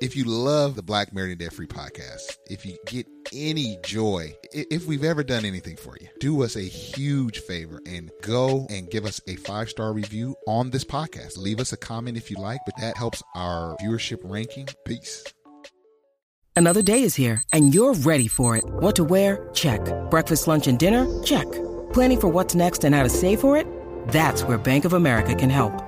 If you love the Black Married and Debt Free podcast, if you get any joy, if we've ever done anything for you, do us a huge favor and go and give us a five star review on this podcast. Leave us a comment if you like, but that helps our viewership ranking. Peace. Another day is here and you're ready for it. What to wear? Check. Breakfast, lunch, and dinner? Check. Planning for what's next and how to save for it? That's where Bank of America can help.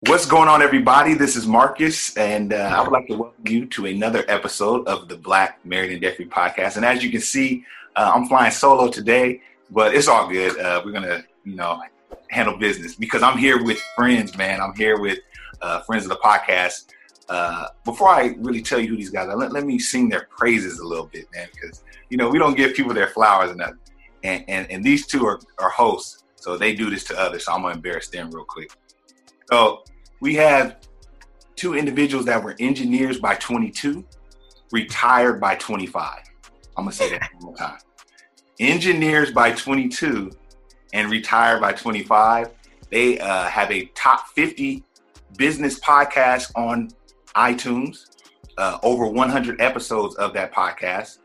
What's going on, everybody? This is Marcus, and uh, I would like to welcome you to another episode of the Black Married and Free podcast. And as you can see, uh, I'm flying solo today, but it's all good. Uh, we're gonna, you know, handle business because I'm here with friends, man. I'm here with uh, friends of the podcast. Uh, before I really tell you who these guys are, let, let me sing their praises a little bit, man, because you know we don't give people their flowers enough. And and, and these two are, are hosts, so they do this to others. So I'm gonna embarrass them real quick. So we have two individuals that were engineers by 22, retired by 25. I'm gonna say that one more time. Engineers by 22 and retired by 25. They uh, have a top 50 business podcast on iTunes, uh, over 100 episodes of that podcast,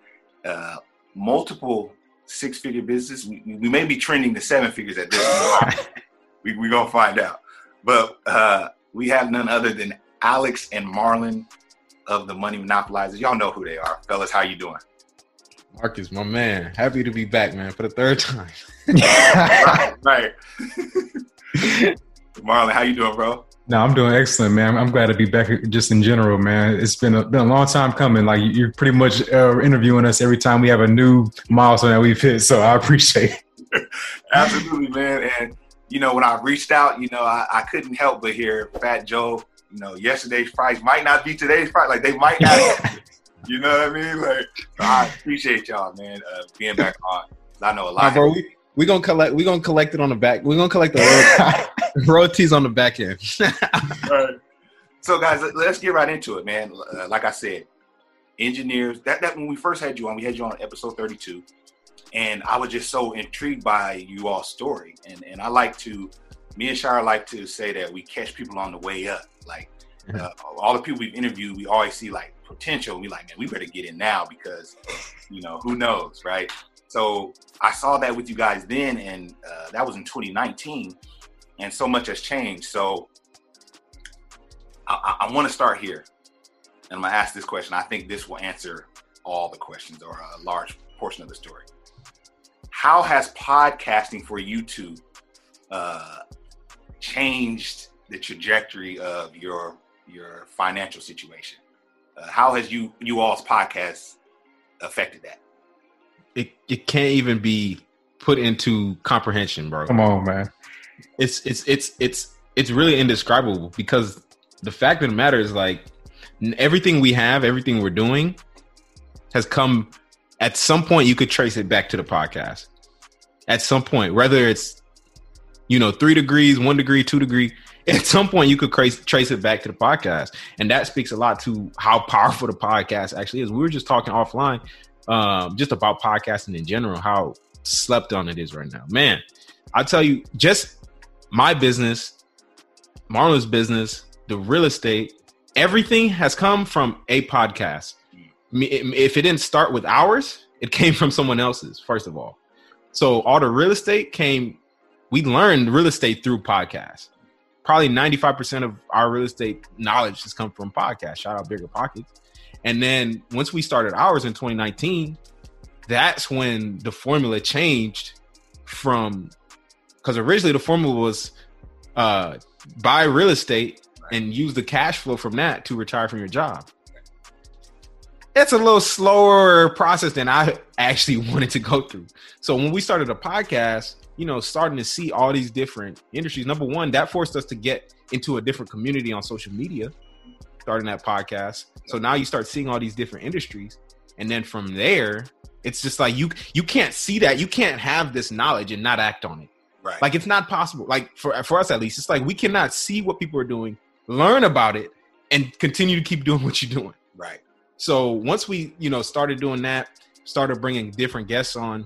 uh, multiple six figure business. We, we, may be trending to seven figures at this point. we, we're going to find out. But uh, we have none other than Alex and Marlon of the Money Monopolizers. Y'all know who they are. Fellas, how you doing? Marcus, my man. Happy to be back, man, for the third time. right. right. Marlon, how you doing, bro? No, I'm doing excellent, man. I'm glad to be back. Just in general, man. It's been a, been a long time coming. Like you're pretty much uh, interviewing us every time we have a new milestone that we've hit. So I appreciate it. Absolutely, man. And you know, when I reached out, you know, I, I couldn't help but hear Fat Joe. You know, yesterday's price might not be today's price. Like they might not. you know what I mean? Like I appreciate y'all, man, uh, being back on. I know a lot. Nah, bro, we, we gonna collect. We gonna collect it on the back. We are gonna collect the royalties on the back end. right. So, guys, let's get right into it, man. Uh, like I said, engineers. That that when we first had you on, we had you on episode thirty-two, and I was just so intrigued by you all's story. And and I like to, me and Shire like to say that we catch people on the way up. Like uh, all the people we've interviewed, we always see like potential. We like, man, we better get in now because, you know, who knows, right? So I saw that with you guys then, and uh, that was in 2019, and so much has changed. So I, I, I want to start here, and I'm gonna ask this question. I think this will answer all the questions or a large portion of the story. How has podcasting for you two uh, changed the trajectory of your your financial situation? Uh, how has you you all's podcast affected that? it, it can't even be put into comprehension, bro. Come on, man. It's it's it's it's it's really indescribable because the fact of the matter is like everything we have, everything we're doing has come at some point you could trace it back to the podcast. At some point, whether it's you know, three degrees, one degree, two degree, at some point you could trace, trace it back to the podcast. And that speaks a lot to how powerful the podcast actually is. We were just talking offline um, just about podcasting in general, how slept on it is right now. Man, I tell you, just my business, Marlon's business, the real estate, everything has come from a podcast. If it didn't start with ours, it came from someone else's, first of all. So all the real estate came, we learned real estate through podcasts. Probably 95% of our real estate knowledge has come from podcasts. Shout out BiggerPockets. And then once we started ours in 2019, that's when the formula changed from because originally the formula was uh buy real estate and use the cash flow from that to retire from your job. It's a little slower process than I actually wanted to go through. So when we started a podcast, you know, starting to see all these different industries. Number one, that forced us to get into a different community on social media, starting that podcast. So now you start seeing all these different industries, and then from there, it's just like you you can't see that, you can't have this knowledge and not act on it. Right. Like it's not possible. Like for for us at least, it's like we cannot see what people are doing, learn about it, and continue to keep doing what you're doing. right. So once we, you know, started doing that, started bringing different guests on,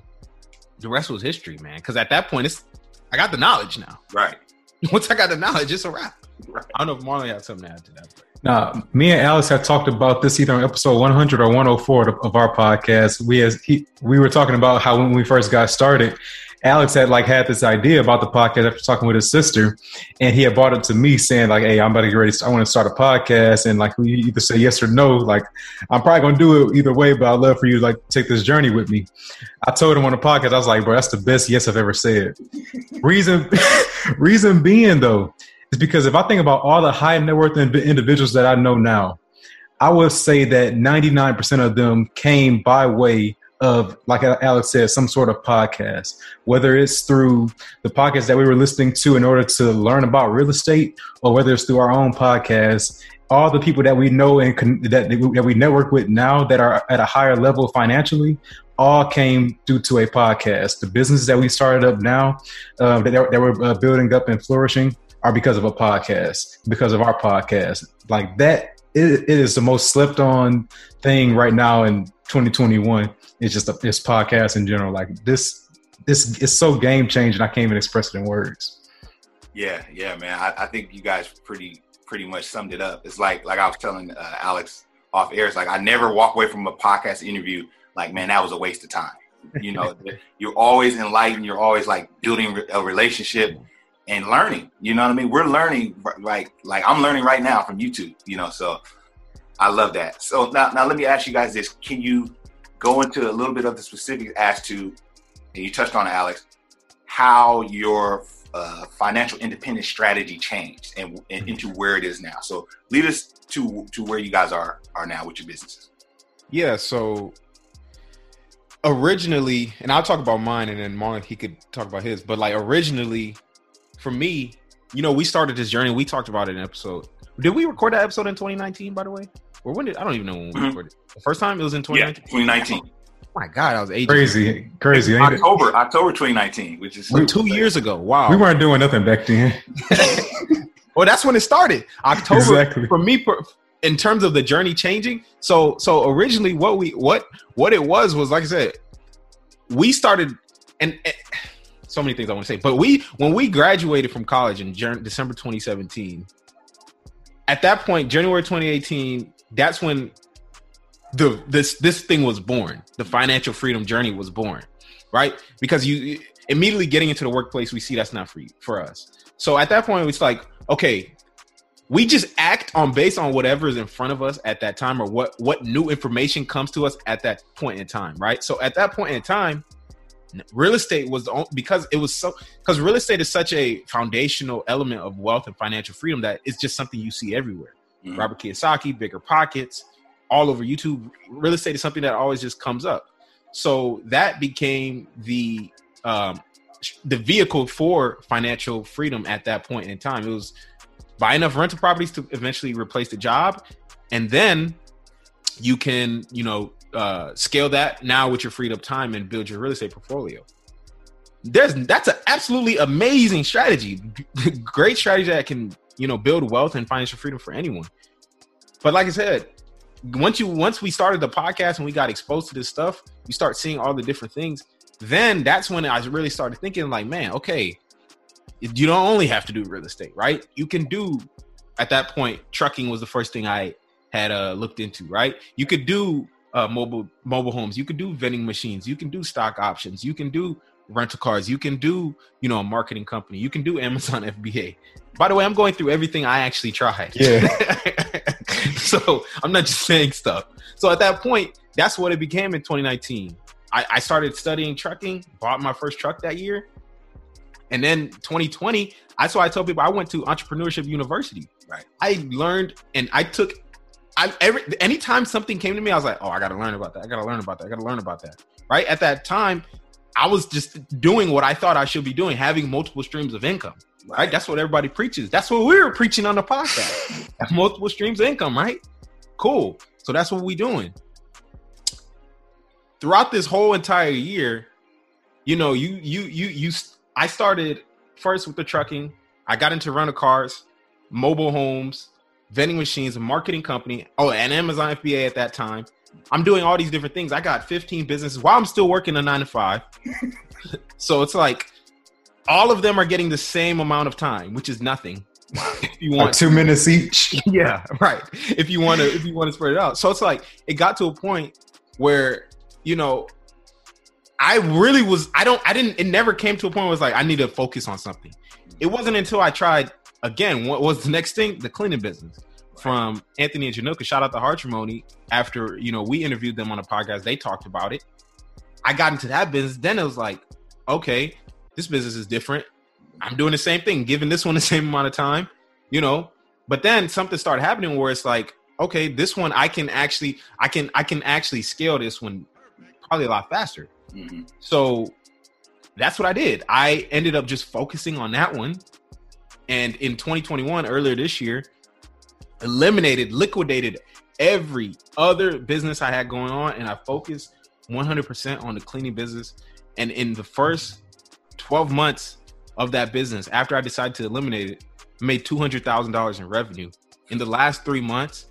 the rest was history, man. Because at that point, it's I got the knowledge now. Right. Once I got the knowledge, it's a wrap. Right. I don't know if Marley had something to add to that. But Now, me and Alex have talked about this either on episode 100 or 104 of, of our podcast. We as he, we were talking about how when we first got started, Alex had like had this idea about the podcast after talking with his sister, and he had brought it to me saying like, "Hey, I'm about to get ready. I want to start a podcast, and like we either say yes or no. Like, I'm probably gonna do it either way, but I'd love for you to like take this journey with me." I told him on the podcast, I was like, "Bro, that's the best yes I've ever said." reason, reason being though, is because if I think about all the high net worth individuals that I know now, I would say that 99% of them came by way of, like Alex said, some sort of podcast, whether it's through the podcast that we were listening to in order to learn about real estate, or whether it's through our own podcast. All the people that we know and con- that, that we network with now that are at a higher level financially, all came due to a podcast. The businesses that we started up now, uh, that, that we're uh, building up and flourishing, are because of a podcast, because of our podcast. Like that, it, it is the most slept on thing right now in 2021. It's just a, it's podcast in general. Like this, this is so game changing. I can't even express it in words. Yeah, yeah, man. I, I think you guys pretty pretty much summed it up. It's like like I was telling uh, Alex off air. It's like I never walk away from a podcast interview like, man, that was a waste of time. You know, you're always enlightened. You're always like building a relationship and learning. You know what I mean? We're learning like like I'm learning right now from YouTube. You know, so I love that. So now now let me ask you guys this: Can you go into a little bit of the specifics as to, and you touched on it, Alex, how your uh, financial independence strategy changed and, and into where it is now. So lead us to to where you guys are are now with your businesses. yeah, so originally, and I'll talk about mine, and then Marlon he could talk about his. But like originally, for me, you know, we started this journey. We talked about it in episode. Did we record that episode in 2019? By the way, or when did I don't even know when we Mhm. recorded. The first time it was in 2019. 2019, Oh my God, I was ages. Crazy, crazy. ain't it? October, October 2019, which is Like two years ago. Wow. We weren't doing nothing back then. well, that's when it started. October Exactly. for me. Per, in terms of the journey changing, so so originally what we what what it was was like I said, we started and. and so many things I want to say, but we when we graduated from college in December 2017, at that point, January 2018, that's when the this this thing was born. The financial freedom journey was born, right? Because you immediately getting into the workplace, we see that's not free for us. So at that point, it's like, okay, we just act on based on whatever is in front of us at that time, or what what new information comes to us at that point in time, right? So at that point in time, real estate was the only, because it was so because real estate is such a foundational element of wealth and financial freedom that it's just something you see everywhere. Mhm. Robert Kiyosaki, BiggerPockets, all over YouTube. Real estate is something that always just comes up. So that became the um, the vehicle for financial freedom at that point in time. It was buy enough rental properties to eventually replace the job, and then you can you know uh, scale that now with your freed up time and build your real estate portfolio. There's that's an absolutely amazing strategy, great strategy that can you know build wealth and financial freedom for anyone. But like I said, once you once we started the podcast and we got exposed to this stuff, you start seeing all the different things. Then that's when I really started thinking, like, man, okay, you don't only have to do real estate, right? You can do at that point, trucking was the first thing I had uh, looked into, right? You could do uh, mobile mobile homes, you can do vending machines, you can do stock options, you can do rental cars, you can do you know a marketing company, you can do Amazon FBA. By the way, I'm going through everything I actually tried. Yeah. so I'm not just saying stuff. So at that point, that's what it became in 2019. I, I started studying trucking, bought my first truck that year. And then 2020, that's why I tell people I went to entrepreneurship university. Right. I learned and I took I every anytime something came to me, I was like, oh, I gotta learn about that. I gotta learn about that. I gotta learn about that. Right. At that time, I was just doing what I thought I should be doing, having multiple streams of income. Right. That's what everybody preaches. That's what we were preaching on the podcast. multiple streams of income, right? Cool. So that's what we doing. Throughout this whole entire year, you know, you you you you I started first with the trucking. I got into rental cars, mobile homes, vending machines, a marketing company. Oh, and Amazon FBA at that time. I'm doing all these different things. I got 15 businesses while I'm still working a nine to five. so it's like all of them are getting the same amount of time, which is nothing. if you want like two minutes each. yeah, right. If you want to, if you want to spread it out. So it's like it got to a point where you know I really was. I don't. I didn't. It never came to a point where it was like I need to focus on something. It wasn't until I tried again. What was the next thing? The cleaning business from Anthony and Januka. Shout out to Hartrimony. After you know we interviewed them on a podcast, they talked about it. I got into that business. Then it was like, okay, this business is different. I'm doing the same thing, giving this one the same amount of time, you know. But then something started happening where it's like, okay, this one I can actually, I can, I can actually scale this one probably a lot faster. Mm-hmm. So that's what I did. I ended up just focusing on that one. And in 2021, earlier this year, eliminated, liquidated every other business I had going on, and I focused 100% on the cleaning business. And in the first 12 months of that business, after I decided to eliminate it, I made $200,000 in revenue. In the last three months,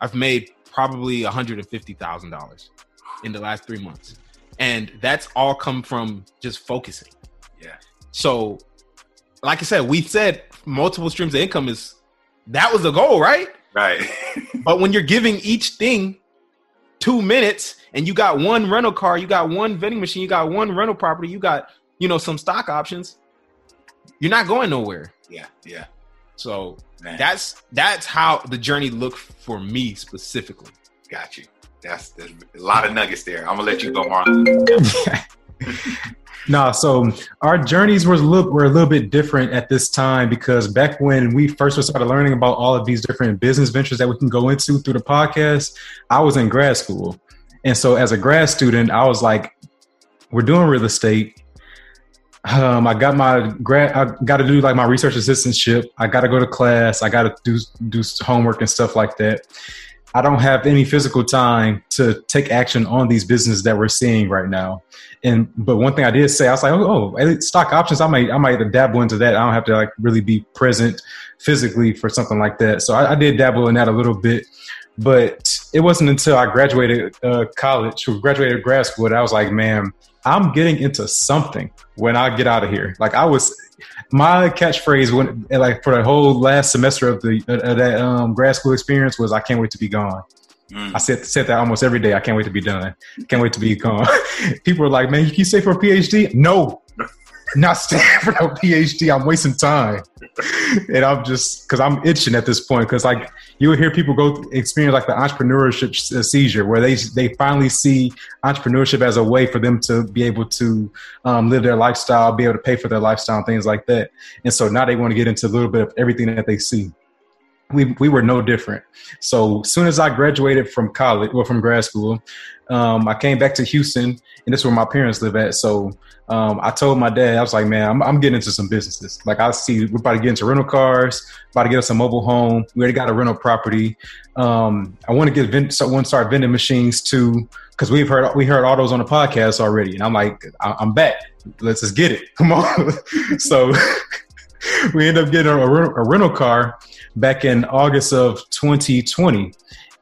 I've made probably $150,000 in the last three months. And that's all come from just focusing. Yeah. So, like I said, we said multiple streams of income is that was the goal, right? Right. but when you're giving each thing two minutes and you got one rental car, you got one vending machine, you got one rental property, you got, you know, some stock options, you're not going nowhere. Yeah. Yeah. So Man. that's that's how the journey looked for me specifically. Got you. That's, that's a lot of nuggets there. I'm gonna let you go, Marlon. no, so our journeys were a little were a little bit different at this time because back when we first started learning about all of these different business ventures that we can go into through the podcast, I was in grad school, and so as a grad student, I was like, "We're doing real estate." Um, I got my grad. I got to do like my research assistantship. I got to go to class. I got to do do homework and stuff like that. I don't have any physical time to take action on these businesses that we're seeing right now. And but one thing I did say, I was like, oh, oh stock options. I might I might dabble into that. I don't have to like really be present physically for something like that. So I, I did dabble in that a little bit. But it wasn't until I graduated uh, college, graduated grad school, that I was like, man, I'm getting into something when I get out of here. Like I was my catchphrase when like for the whole last semester of the of that um, grad school experience was I can't wait to be gone. Mm. I said said that almost every day. I can't wait to be done. Can't wait to be gone. People are like, man, you can stay for a PhD? No, not staying for no PhD. I'm wasting time. and I'm just because I'm itching at this point because like you'll hear people go experience like the entrepreneurship seizure where they they finally see entrepreneurship as a way for them to be able to um, live their lifestyle, be able to pay for their lifestyle, and things like that. And so now they want to get into a little bit of everything that they see. We, we were no different. So as soon as I graduated from college, well, from grad school, um, I came back to Houston, and this is where my parents live at. So um, I told my dad, I was like, man, I'm, I'm, getting into some businesses. Like I see, we're about to get into rental cars, about to get us a mobile home. We already got a rental property. Um, I want to get so to start vending machines too, because we've heard we heard all those on the podcast already. And I'm like, I- am back. Let's just get it. Come on. so we end up getting a, a rental car back in August of 2020.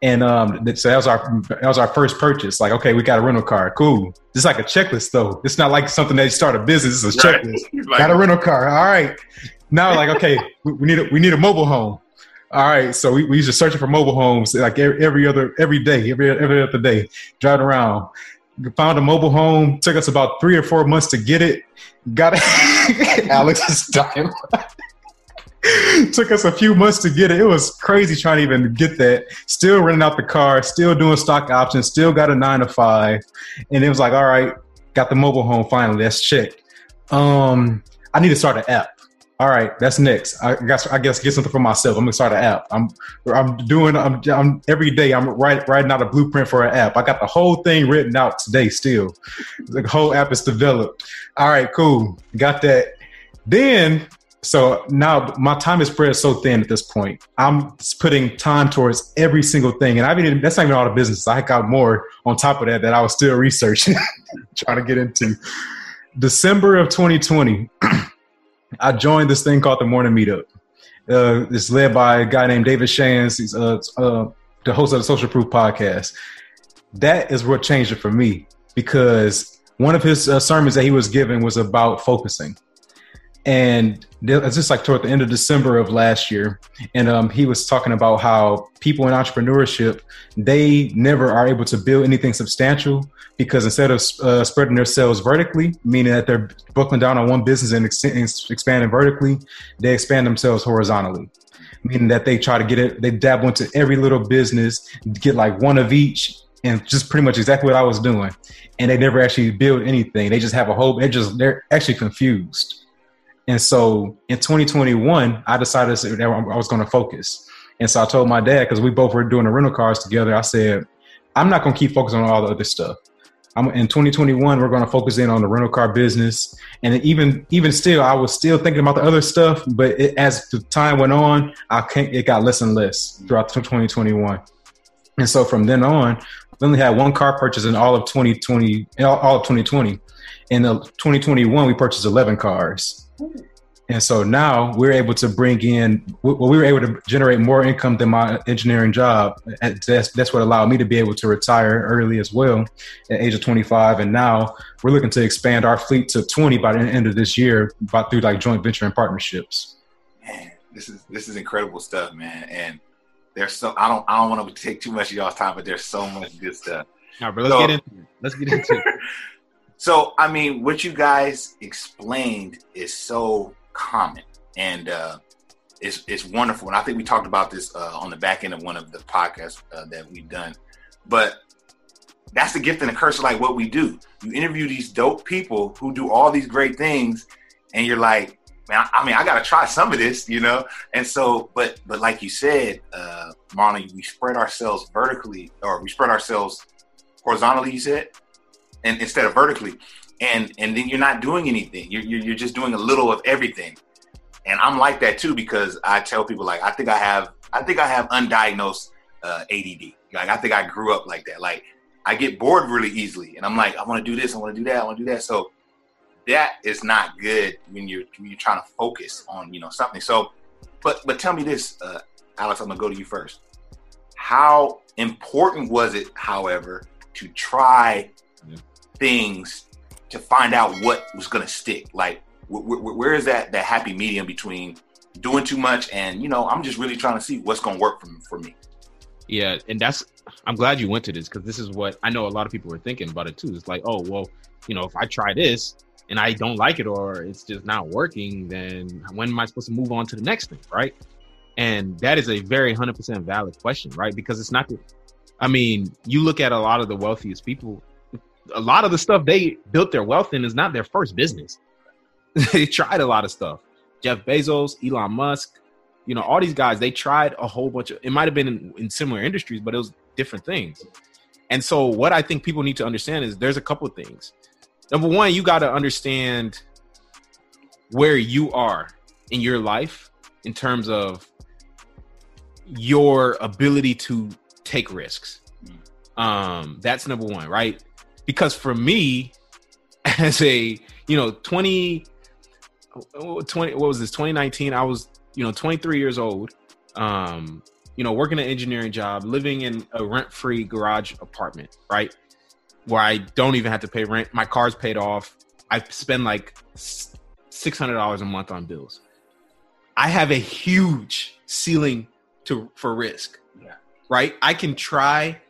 And um, so that was our that was our first purchase. Like, okay, we got a rental car. Cool. It's like a checklist, though. It's not like something that you start a business. It's a right. checklist. Like, got a rental car. All right. Now, like, okay, we, need a, we need a mobile home. All right. So we we just searching for mobile homes like every, every other every day, every every other day, driving around. Found a mobile home. Took us about three or four months to get it. Got it. Alex is dying. Took us a few months to get it. It was crazy trying to even get that. Still renting out the car, still doing stock options, still got a nine to five. And it was like, all right, got the mobile home finally. Let's check. Um, I need to start an app. All right, that's next. I guess I guess get something for myself. I'm gonna start an app. I'm I'm doing I'm, I'm every day I'm writing writing out a blueprint for an app. I got the whole thing written out today. Still, the whole app is developed. All right, cool. Got that. Then so now my time is spread so thin at this point. I'm putting time towards every single thing, and I mean that's not even all the business. I got more on top of that that I was still researching, trying to get into. December of 2020. I joined this thing called the Morning Meetup. Uh, it's led by a guy named David Shands. He's uh, uh, the host of the Social Proof podcast. That is what changed it for me because one of his uh, sermons that he was giving was about focusing. And it's just like toward the end of December of last year, and um, he was talking about how people in entrepreneurship they never are able to build anything substantial because instead of uh, spreading their sales vertically, meaning that they're buckling down on one business and ex- expanding vertically, they expand themselves horizontally, meaning that they try to get it, they dabble into every little business, get like one of each, and just pretty much exactly what I was doing. And they never actually build anything. They just have a hope. they're just, they're actually confused. And so in 2021, I decided that I was going to focus. And so I told my dad, because we both were doing the rental cars together, I said, I'm not going to keep focusing on all the other stuff. I'm, in 2021, we're going to focus in on the rental car business, and even even still, I was still thinking about the other stuff. But it, as the time went on, I can't, it got less and less throughout 2021. And so from then on, we only had one car purchase in all of 2020, all of 2020. In the 2021, we purchased 11 cars. And so now we're able to bring in, well, we were able to generate more income than my engineering job. That's, that's what allowed me to be able to retire early as well at age of 25. And now we're looking to expand our fleet to 20 by the end of this year, by through like joint venture and partnerships. Man, this is, this is incredible stuff, man. And there's so, I don't, I don't want to take too much of y'all's time, but there's so much good stuff. All right, but let's so, get into it. Let's get into it. so, I mean, what you guys explained is so common and uh, it's it's wonderful. And I think we talked about this uh, on the back end of one of the podcasts uh, that we've done. But that's the gift and the curse of like what we do. You interview these dope people who do all these great things, and you're like, man, I mean, I got to try some of this, you know. And so, but but like you said, uh, Marlon, we spread ourselves vertically, or we spread ourselves horizontally. You said, and instead of vertically and and then you're not doing anything. You're, you're, just doing a little of everything. And I'm like that too because I tell people like I think I have I think I have undiagnosed uh, ADD. Like I think I grew up like that. Like I get bored really easily, and I'm like I want to do this, I want to do that, I want to do that. So that is not good when you're when you're trying to focus on you know something. So, but but tell me this, uh, Alex. I'm gonna go to you first. How important was it, however, to try yeah. Things to find out what was going to stick. Like, where is that that happy medium between doing too much and you know I'm just really trying to see what's going to work for for me. Yeah, and that's I'm glad you went to this because this is what I know a lot of people are thinking about it too. It's like, oh well, you know, if I try this and I don't like it or it's just not working, then when am I supposed to move on to the next thing, right? And that is a very 100% valid question, right? Because it's not the, I mean, you look at a lot of the wealthiest people, a lot of the stuff they built their wealth in is not their first business. they tried a lot of stuff. Jeff Bezos, Elon Musk, you know, all these guys, they tried a whole bunch of it might have been in, in similar industries, but it was different things. And so what I think people need to understand is there's a couple of things. Number one, you got to understand where you are in your life in terms of your ability to take risks. Um, that's number one, right? Because for me as a you know 20 20 what was this 2019 i was you know 23 years old um you know working an engineering job living in a rent-free garage apartment right? Where i don't even have to pay rent. My car's paid off. I spend like $600 a month on bills. I have a huge ceiling to for risk yeah. right? I can try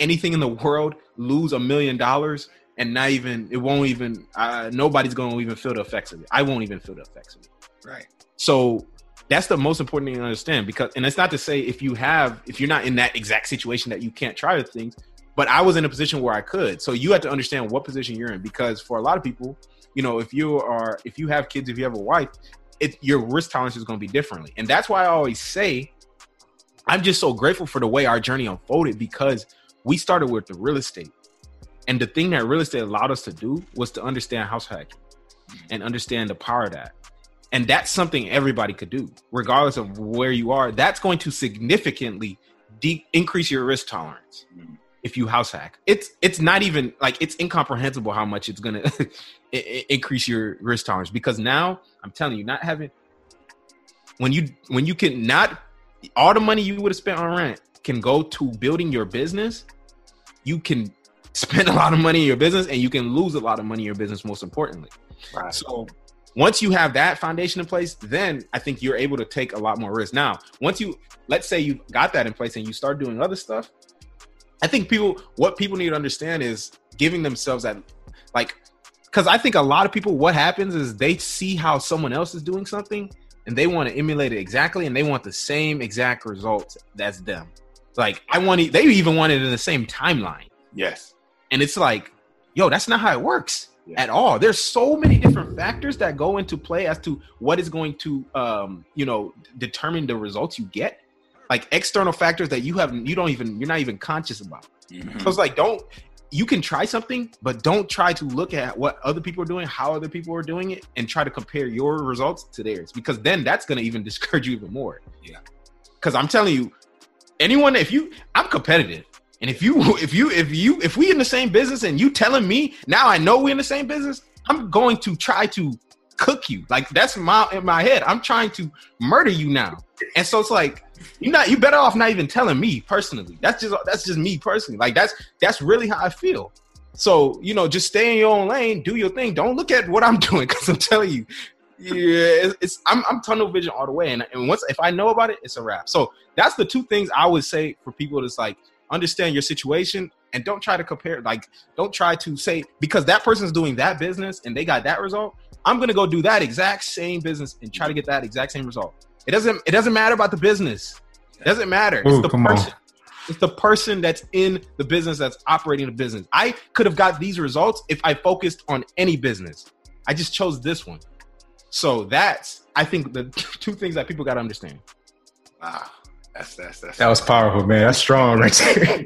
anything in the world lose a million dollars and not even it won't even uh, nobody's going to even feel the effects of it. I won't even feel the effects of it. Right. So that's the most important thing to understand because and it's not to say if you have if you're not in that exact situation that you can't try the things but i was in a position where i could so you have to understand what position you're in because for a lot of people you know if you are if you have kids if you have a wife it your risk tolerance is going to be differently and that's why i always say i'm just so grateful for the way our journey unfolded because we started with the real estate and the thing that real estate allowed us to do was to understand house hacking and understand the power of that and that's something everybody could do, regardless of where you are. That's going to significantly de- increase your risk tolerance if you house hack. It's it's not even like it's incomprehensible how much it's gonna increase your risk tolerance because now I'm telling you, not having when you when you can not all the money you would have spent on rent can go to building your business, you can spend a lot of money in your business and you can lose a lot of money in your business most importantly. Right. So once you have that foundation in place, then I think you're able to take a lot more risk. Now, once you let's say you've got that in place and you start doing other stuff, I think people what people need to understand is giving themselves that like because I think a lot of people what happens is they see how someone else is doing something and they want to emulate it exactly and they want the same exact results as them. Like I want it, they even want it in the same timeline. Yes. And it's like, yo, that's not how it works yeah. at all. There's so many different factors that go into play as to what is going to, um, you know, determine the results you get. Like external factors that you have, you don't even, you're not even conscious about. Mm-hmm. So it's like, don't, you can try something, but don't try to look at what other people are doing, how other people are doing it, and try to compare your results to theirs, because then that's going to even discourage you even more. Yeah. Because I'm telling you, anyone, if you, I'm competitive. And if you if you if you if we in the same business and you telling me now I know we in the same business, I'm going to try to cook you. Like that's my in my head. I'm trying to murder you now. And so it's like you're not you better off not even telling me personally. That's just that's just me personally. Like that's that's really how I feel. So you know, just stay in your own lane, do your thing. Don't look at what I'm doing because I'm telling you, yeah, it's, it's, I'm, I'm tunnel vision all the way. And, and once if I know about it, it's a wrap. So that's the two things I would say for people that's like understand your situation and don't try to compare like don't try to say because that person's doing that business and they got that result i'm going to go do that exact same business and try to get that exact same result it doesn't it doesn't matter about the business it doesn't matter Ooh, it's the person on. it's the person that's in the business that's operating the business i could have got these results if i focused on any business i just chose this one so that's i think the two things that people got to understand wow that's, that's, that's that was powerful, man. That's strong right there.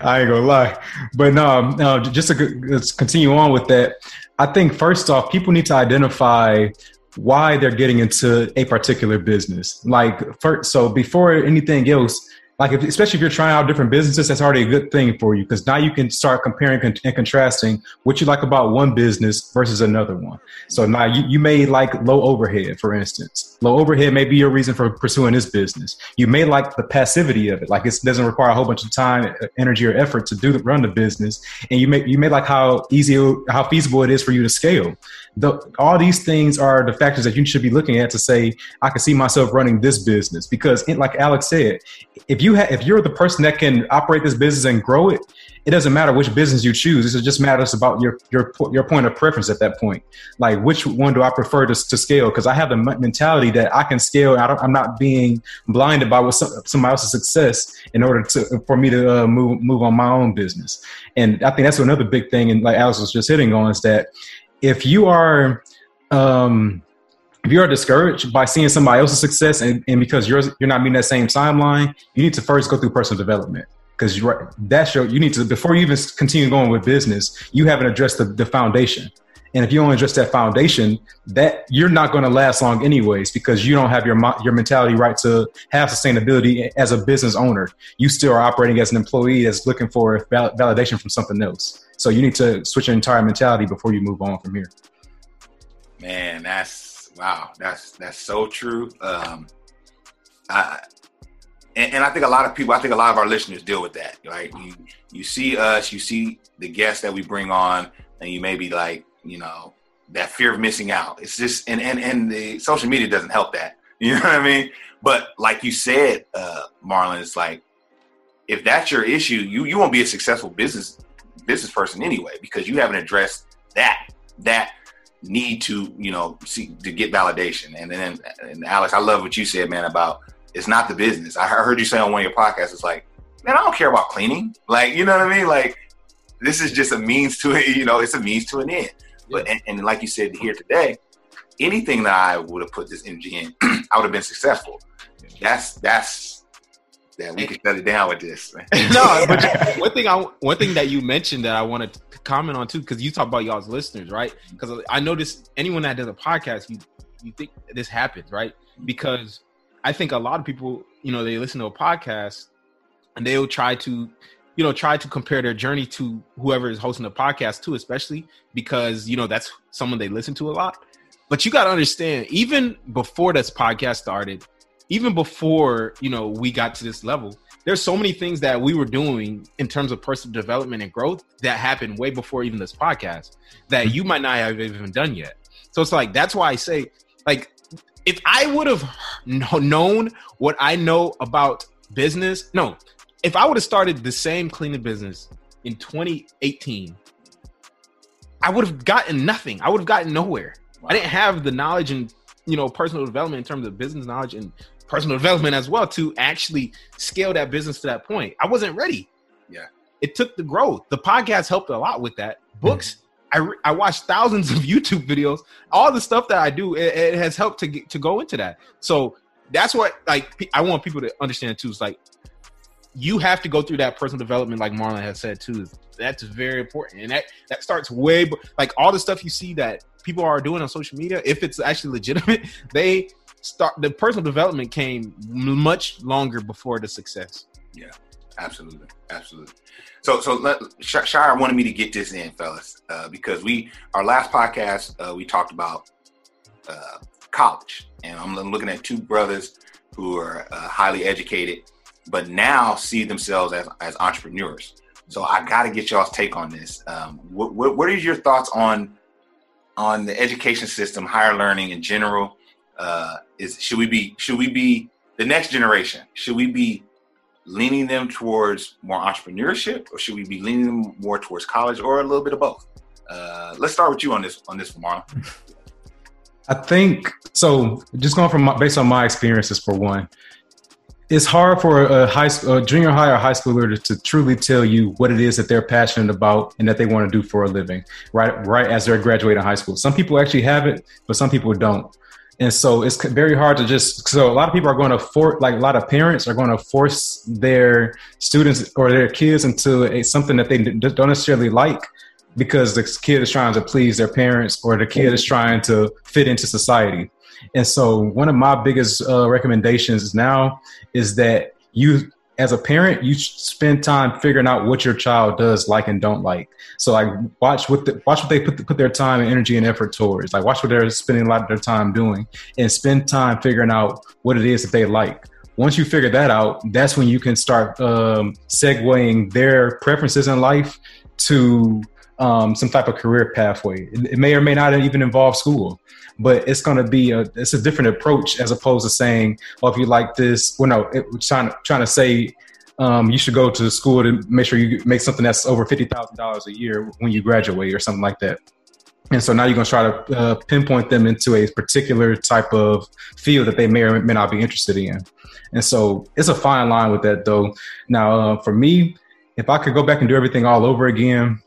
I ain't gonna lie, but no, um, no. Just to let's continue on with that. I think first off, people need to identify why they're getting into a particular business. Like, first, so before anything else, like if, especially if you're trying out different businesses that's already a good thing for you because now you can start comparing and contrasting what you like about one business versus another one. So now you, you may like low overhead for instance. Low overhead may be your reason for pursuing this business. You may like the passivity of it like it doesn't require a whole bunch of time energy or effort to do the, run the business and you may you may like how easy how feasible it is for you to scale the, all these things are the factors that you should be looking at to say i can see myself running this business. Because it, like alex said if you have if you're the person that can operate this business and grow it it doesn't matter which business you choose. It just matters about your your your point of preference at that point. Like which one do i prefer to, to scale? Because i have the mentality that i can scale. I am not being blinded by what some, somebody else's success in order to for me to uh, move move on my own business. And i think that's another big thing and like alex was just hitting on is that if you are um, if you are discouraged by seeing somebody else's success and, and because you're you're not meeting that same timeline, you need to first go through personal development because you that's your you need to before you even continue going with business, you haven't addressed the, the foundation. And if you don't address that foundation, that you're not going to last long anyways because you don't have your your mentality right to have sustainability as a business owner. You still are operating as an employee that's looking for validation from something else. So you need to switch your entire mentality before you move on from here. Man, that's wow. That's that's so true. Um, I and, and, I think a lot of people, I think a lot of our listeners deal with that. Right? You you see us, you see the guests that we bring on, and you may be like, you know, that fear of missing out. It's just and and and the social media doesn't help that. You know what I mean? But like you said, uh, Marlon, it's like if that's your issue, you you won't be a successful business business person anyway because you haven't addressed that that need to you know see to get validation. And then and Alex, I love what you said, man, about it's not the business. I heard you say on one of your podcasts, it's like, man, I don't care about cleaning. Like, you know what I mean? Like, this is just a means to it. You know, it's a means to an end. But and, and like you said here today, anything that I would have put this energy in, I would have been successful. That's that's that we can shut it down with this. no, but one thing I one thing that you mentioned that I wanted to comment on too, because you talk about y'all's listeners, right? Because I notice anyone that does a podcast, you you think this happens, right? Because I think a lot of people, you know, they listen to a podcast and they'll try to you know try to compare their journey to whoever is hosting the podcast too especially because you know that's someone they listen to a lot but you got to understand even before this podcast started even before you know we got to this level there's so many things that we were doing in terms of personal development and growth that happened way before even this podcast that you might not have even done yet so it's like that's why i say like if i would have known what i know about business no if I would have started the same cleaning business in 2018, I would have gotten nothing. I would have gotten nowhere. Wow. I didn't have the knowledge and you know personal development in terms of business knowledge and personal development as well to actually scale that business to that point. I wasn't ready. Yeah. It took the growth. The podcast helped a lot with that. Books, mm-hmm. I, I watched thousands of YouTube videos. All the stuff that I do, it, it has helped to get, to go into that. So that's what like I want people to understand too. It's like you have to go through that personal development, like Marlon has said too. That's very important, and that that starts way like all the stuff you see that people are doing on social media. If it's actually legitimate, they start the personal development came much longer before the success. Yeah, absolutely, absolutely. So, so let, Shire wanted me to get this in, fellas, uh, because we our last podcast uh, we talked about uh, college, and I'm looking at two brothers who are uh, highly educated but now see themselves as, as entrepreneurs. So I got to get y'all's take on this. Um, what, what, what, are your thoughts on on the education system, higher learning in general? Uh, is should we be should we be the next generation? Should we be leaning them towards more entrepreneurship, or should we be leaning them more towards college, or a little bit of both? Uh, let's start with you on this on this, Marlon. I think so. Just going from my, based on my experiences, for one, it's hard for a high a junior high or high schooler to, to, truly tell you what it is that they're passionate about and that they want to do for a living, right? Right as they're graduating high school. Some people actually have it, but some people don't. And so it's very hard to just. So a lot of people are going to force, like a lot of parents are going to force their students or their kids into a, something that they don't necessarily like because the kid is trying to please their parents or the kid is trying to fit into society. And so, one of my biggest uh, recommendations now is that you, as a parent, you spend time figuring out what your child does like and don't like. So, like, watch what the, watch what they put put their time and energy and effort towards. Like, watch what they're spending a lot of their time doing, and spend time figuring out what it is that they like. Once you figure that out, that's when you can start um, segueing their preferences in life to um, some type of career pathway. It, it, may or may not even involve school but it's going to be a it's a different approach as opposed to saying, "Oh, if you like this," well, no, it, trying to trying to say um, you should go to school to make sure you make something that's over fifty thousand dollars a year when you graduate or something like that. And so now you're going to try to uh, pinpoint them into a particular type of field that they may or may not be interested in. And so it's a fine line with that, though. Now, uh, for me, if I could go back and do everything all over again,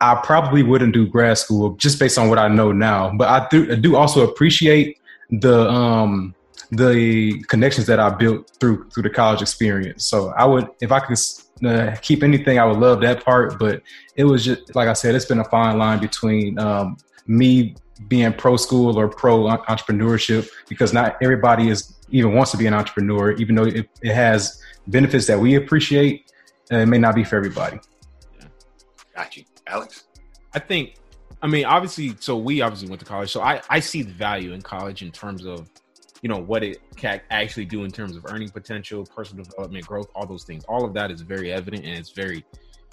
I probably wouldn't do grad school just based on what I know now. But I do, I do also appreciate the um, the connections that I built through through the college experience. So I would, if I could uh, keep anything, I would love that part. But it was just like I said, it's been a fine line between um, me being pro school or pro entrepreneurship because not everybody is even wants to be an entrepreneur, even though it, it has benefits that we appreciate. Uh, it may not be for everybody. Yeah. Got you. Alex? I think, I mean, obviously, so we obviously went to college. So I, I see the value in college in terms of, you know, what it can actually do in terms of earning potential, personal development, growth, all those things. All of that is very evident and it's very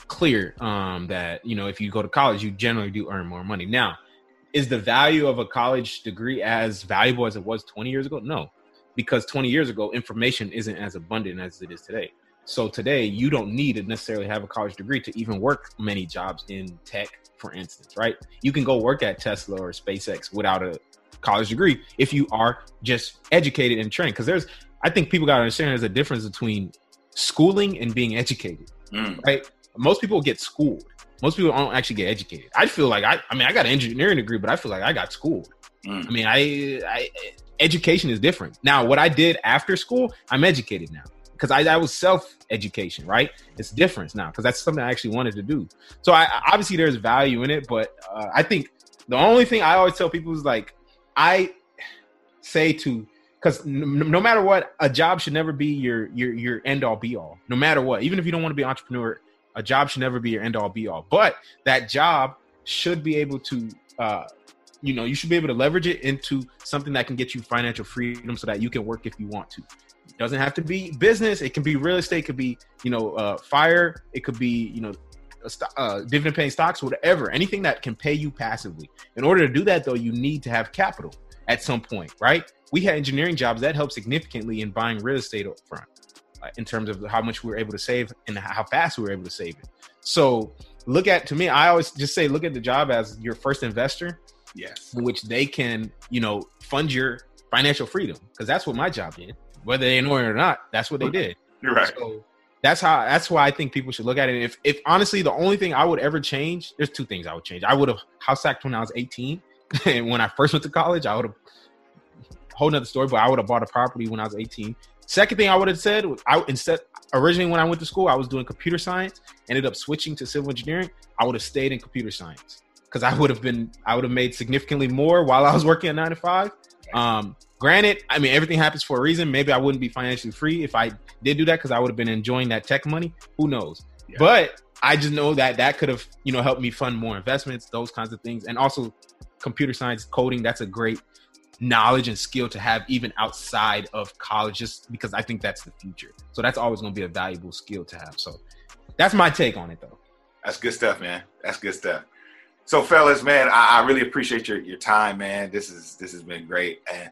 clear um, that, you know, if you go to college, you generally do earn more money. Now, is the value of a college degree as valuable as it was 20 years ago? No, because 20 years ago, information isn't as abundant as it is today. So today, you don't need to necessarily have a college degree to even work many jobs in tech, for instance, right? You can go work at Tesla or SpaceX without a college degree if you are just educated and trained. Because there's, I think people got to understand there's a difference between schooling and being educated, Mm. right? Most people get schooled. Most people don't actually get educated. I feel like I, I mean, I got an engineering degree, but I feel like I got schooled. Mm. I mean, I, I education is different. Now, what I did after school, I'm educated now because I, I was self education, right? It's different now because that's something I actually wanted to do. So I obviously there's value in it, but uh, I think the only thing I always tell people is like I say to because no matter what, a job should never be your your your end all be all. No matter what, even if you don't want to be an entrepreneur, a job should never be your end all be all. But that job should be able to uh, you know you should be able to leverage it into something that can get you financial freedom so that you can work if you want to it doesn't have to be business it can be real estate it could be you know uh, fire it could be you know uh, dividend paying stocks whatever anything that can pay you passively in order to do that though you need to have capital at some point right we had engineering jobs that helped significantly in buying real estate up front uh, in terms of how much we were able to save and how fast we were able to save it so look at to me i always just say look at the job as your first investor Yes. in which they can, you know, fund your financial freedom. Because that's what my job did. Whether they know it or not, that's what they did. You're right. So that's how that's why I think people should look at it. If if honestly the only thing I would ever change, there's two things I would change. I would have house hacked when I was 18. and when I first went to college, I would have whole nother story, but I would have bought a property when I was 18. Second thing I would have said, I instead originally when I went to school, I was doing computer science, ended up switching to civil engineering. I would have stayed in computer science because I would have been I would have made significantly more while I was working at nine to five. Um, granted, I mean everything happens for a reason. Maybe I wouldn't be financially free if I did do that because I would have been enjoying that tech money. Who knows? Yeah. But I just know that that could have you know helped me fund more investments, those kinds of things, and also computer science coding. That's a great knowledge and skill to have even outside of college, just because I think that's the future. So that's always going to be a valuable skill to have. So that's my take on it, though. That's good stuff, man. That's good stuff. So, fellas, man, I, I really appreciate your, your time, man. This is this has been great. And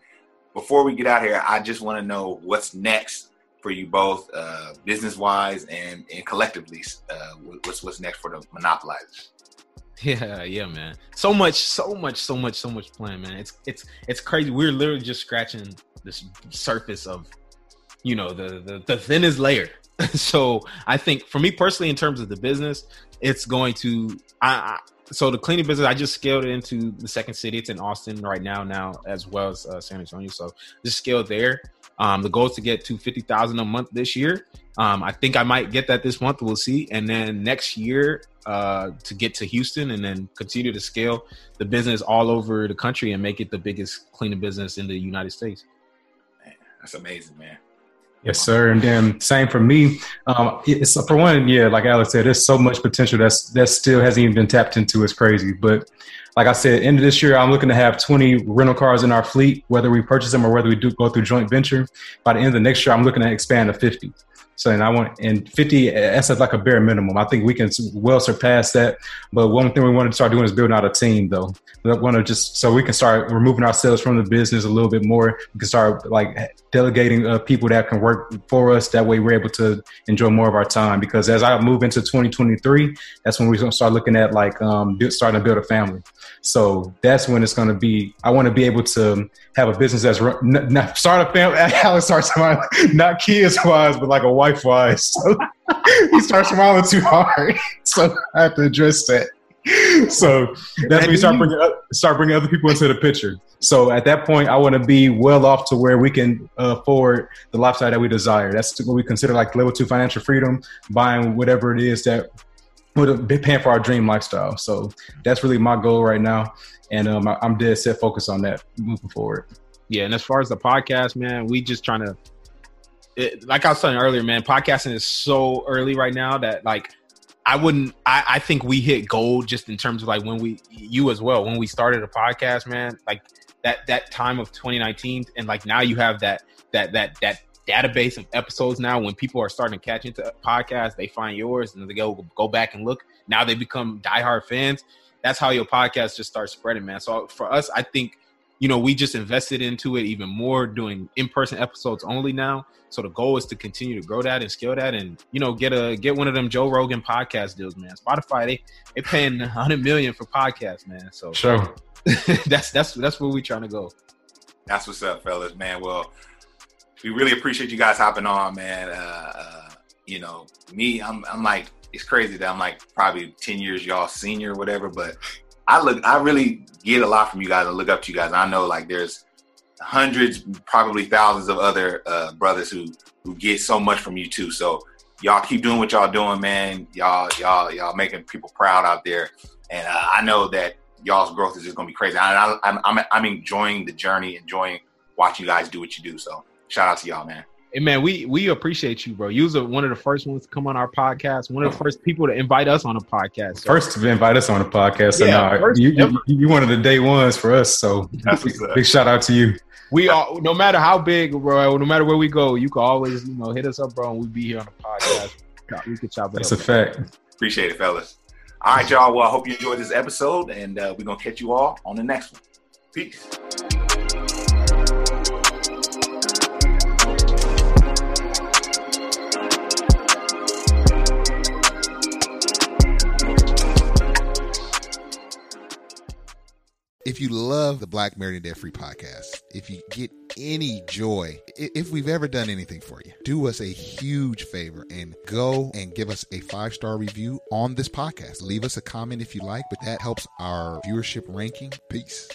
before we get out here, I just want to know what's next for you both, uh, business wise and and collectively. Uh, what's what's next for the monopolizers? Yeah, yeah, man. So much, so much, so much, so much plan, man. It's it's it's crazy. We're literally just scratching the surface of, you know, the the, the thinnest layer. so I think for me personally, in terms of the business, it's going to. I, I so the cleaning business, I just scaled it into the second city. It's in Austin right now, now as well as uh, San Antonio. So just scaled there. Um, the goal is to get to fifty thousand a month this year. Um, I think I might get that this month. We'll see. And then next year, uh, to get to Houston and then continue to scale the business all over the country and make it the biggest cleaning business in the United States. That's amazing, man. Yes, sir. And then same for me. Um, it's for one, yeah, like Alex said, there's so much potential that's that still hasn't even been tapped into. It's crazy. But like I said, end of this year, I'm looking to have 20 rental cars in our fleet, whether we purchase them or whether we do go through joint venture. By the end of the next year, I'm looking to expand to 50. So, and I want and 50. That's like a bare minimum. I think we can well surpass that. But one thing we want to start doing is building out a team, though. We want to just so we can start removing ourselves from the business a little bit more. We can start like delegating uh, people that can work for us. That way, we're able to enjoy more of our time. Because as I move into 2023, that's when we're going to start looking at like um, starting to build a family. So that's when it's going to be. I want to be able to have a business that's run, not, not start a family. Alex starts smiling, not kids wise, but like a wife wise. So he starts smiling too hard. So I have to address that. So that's when you start bringing up, start bringing other people into the picture. So at that point, I want to be well off to where we can uh, afford the lifestyle that we desire. That's what we consider like level two financial freedom, buying whatever it is that would be paying for our dream lifestyle. So that's really my goal right now, and um, I- I'm dead set focused on that moving forward. Yeah, and as far as the podcast, man, we just trying to, it, like I was saying earlier, man, podcasting is so early right now that like I wouldn't. I, I think we hit gold just in terms of like when we, you as well, when we started a podcast, man. Like that that time of 2019, and like now you have that that that that database of episodes now. When people are starting to catch into podcasts, they find yours and they go go back and look. Now they become diehard fans. That's how your podcast just starts spreading, man. So for us, I think you know, we just invested into it even more, doing in person episodes only now. So the goal is to continue to grow that and scale that, and you know, get a get one of them Joe Rogan podcast deals, man. Spotify they they paying hundred million for podcasts, man. So Sure. that's that's that's where we trying to go. That's what's up, fellas, man. Well, we really appreciate you guys hopping on, man. Uh, uh, you know, me, I'm, I'm like, it's crazy that I'm like probably 10 years y'all senior or whatever, but I look, I really get a lot from you guys. I look up to you guys. I know like there's hundreds, probably thousands of other uh, brothers who who get so much from you too. So y'all keep doing what y'all doing, man. Y'all, y'all, y'all making people proud out there, and uh, I know that y'all's growth is just gonna be crazy. I, I, I'm, I'm enjoying the journey, enjoying watching you guys do what you do. So shout out to y'all, man. Hey man, we we appreciate you, bro. You was one of the first ones to come on our podcast. One of the first people to invite us on a podcast. So, First to invite us on a podcast. So Yeah, no, you, ever. you you one of the day ones for us. So That's what's up. big shout out to you. we are no matter how big, bro. No matter where we go, you can always you know hit us up, bro, and we'd be here on the podcast. We could chop it That's a up. fact. Appreciate it, fellas. All right, y'all. Well, I hope you enjoyed this episode, and uh, we're gonna catch you all on the next one. Peace. If you love the Black Married and Debt Free podcast, if you get any joy, if we've ever done anything for you, do us a huge favor and go and give us a five star review on this podcast. Leave us a comment if you like, but that helps our viewership ranking. Peace.